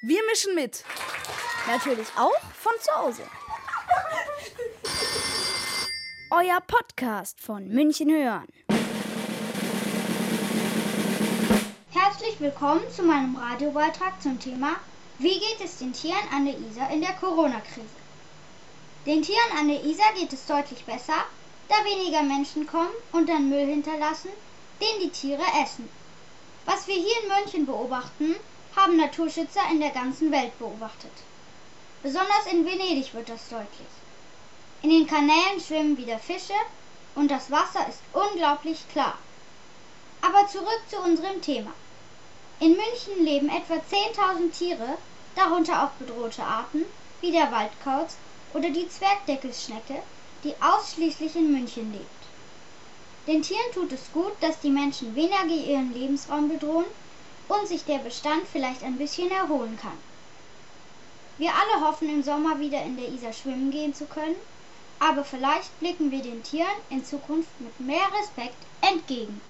Wir mischen mit. Natürlich auch von zu Hause. Euer Podcast von München hören. Herzlich willkommen zu meinem Radiobeitrag zum Thema Wie geht es den Tieren an der Isar in der Corona-Krise? Den Tieren an der Isar geht es deutlich besser, da weniger Menschen kommen und dann Müll hinterlassen, den die Tiere essen. Was wir hier in München beobachten, haben Naturschützer in der ganzen Welt beobachtet. Besonders in Venedig wird das deutlich. In den Kanälen schwimmen wieder Fische und das Wasser ist unglaublich klar. Aber zurück zu unserem Thema. In München leben etwa 10.000 Tiere, darunter auch bedrohte Arten wie der Waldkauz oder die Zwergdeckelschnecke, die ausschließlich in München lebt. Den Tieren tut es gut, dass die Menschen weniger ihren Lebensraum bedrohen und sich der Bestand vielleicht ein bisschen erholen kann. Wir alle hoffen im Sommer wieder in der Isar schwimmen gehen zu können, aber vielleicht blicken wir den Tieren in Zukunft mit mehr Respekt entgegen.